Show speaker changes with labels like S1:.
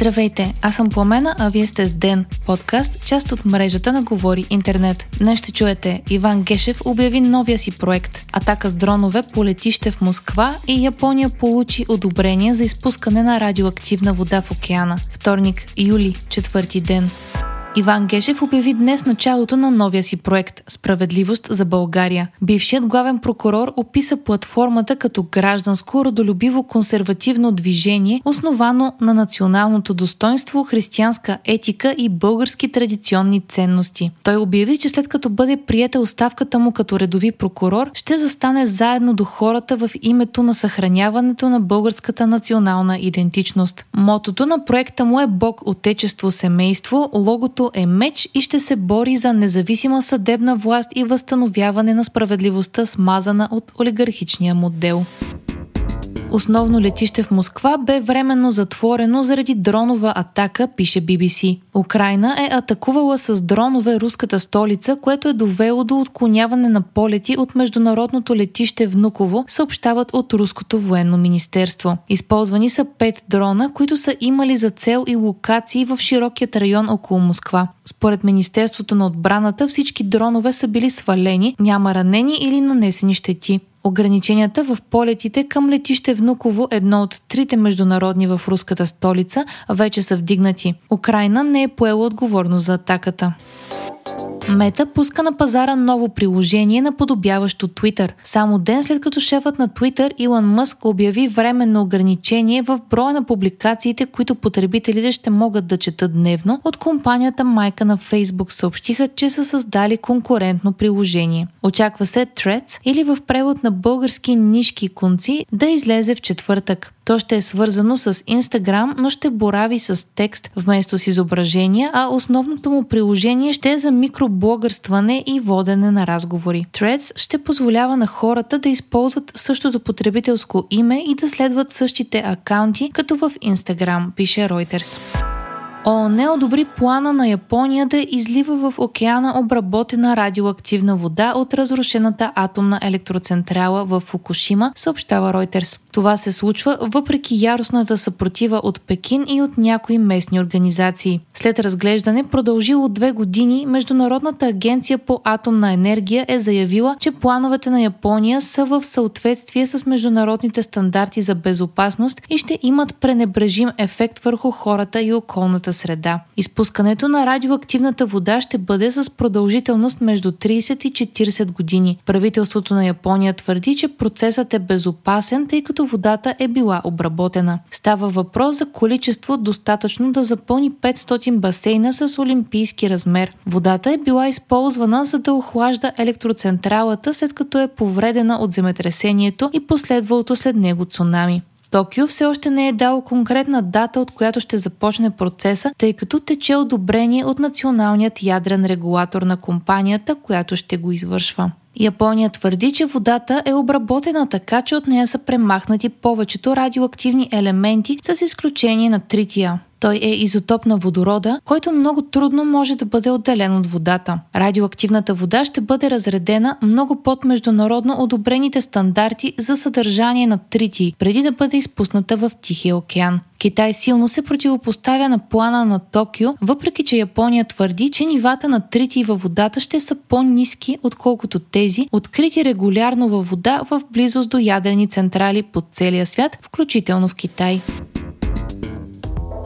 S1: Здравейте, аз съм Пламена, а вие сте с Ден, подкаст, част от мрежата на Говори Интернет. Днес ще чуете Иван Гешев обяви новия си проект Атака с дронове по летище в Москва и Япония получи одобрение за изпускане на радиоактивна вода в океана. Вторник, юли, четвърти ден. Иван Гешев обяви днес началото на новия си проект Справедливост за България. Бившият главен прокурор описа платформата като гражданско, родолюбиво консервативно движение, основано на националното достоинство, християнска етика и български традиционни ценности. Той обяви, че след като бъде приета оставката му като редови прокурор, ще застане заедно до хората в името на съхраняването на българската национална идентичност. Мотото на проекта му е Бог, Отечество, Семейство, логото което е меч и ще се бори за независима съдебна власт и възстановяване на справедливостта, смазана от олигархичния модел основно летище в Москва бе временно затворено заради дронова атака, пише BBC. Украина е атакувала с дронове руската столица, което е довело до отклоняване на полети от международното летище Внуково, съобщават от Руското военно министерство. Използвани са пет дрона, които са имали за цел и локации в широкият район около Москва. Според Министерството на отбраната всички дронове са били свалени, няма ранени или нанесени щети. Ограниченията в полетите към летище Внуково, едно от трите международни в руската столица, вече са вдигнати. Украина не е поела отговорност за атаката. Мета пуска на пазара ново приложение, наподобяващо Twitter. Само ден след като шефът на Twitter Илон Мъск обяви временно ограничение в броя на публикациите, които потребителите ще могат да четат дневно, от компанията майка на Facebook съобщиха, че са създали конкурентно приложение. Очаква се Threads или в превод на български нишки конци да излезе в четвъртък. То ще е свързано с Instagram, но ще борави с текст вместо с изображения, а основното му приложение ще е за микроблогърстване и водене на разговори. Threads ще позволява на хората да използват същото потребителско име и да следват същите акаунти, като в Instagram, пише Reuters. ООН одобри плана на Япония да излива в океана обработена радиоактивна вода от разрушената атомна електроцентрала в Фукушима, съобщава Reuters. Това се случва въпреки яростната съпротива от Пекин и от някои местни организации. След разглеждане, продължило две години, Международната агенция по атомна енергия е заявила, че плановете на Япония са в съответствие с международните стандарти за безопасност и ще имат пренебрежим ефект върху хората и околната околната среда. Изпускането на радиоактивната вода ще бъде с продължителност между 30 и 40 години. Правителството на Япония твърди, че процесът е безопасен, тъй като водата е била обработена. Става въпрос за количество достатъчно да запълни 500 басейна с олимпийски размер. Водата е била използвана за да охлажда електроцентралата, след като е повредена от земетресението и последвалото след него цунами. Токио все още не е дал конкретна дата, от която ще започне процеса, тъй като тече одобрение от националният ядрен регулатор на компанията, която ще го извършва. Япония твърди, че водата е обработена така, че от нея са премахнати повечето радиоактивни елементи, с изключение на трития. Той е изотоп на водорода, който много трудно може да бъде отделен от водата. Радиоактивната вода ще бъде разредена много под международно одобрените стандарти за съдържание на трити, преди да бъде изпусната в Тихия океан. Китай силно се противопоставя на плана на Токио, въпреки че Япония твърди, че нивата на трити във водата ще са по-низки, отколкото тези, открити регулярно във вода в близост до ядрени централи по целия свят, включително в Китай.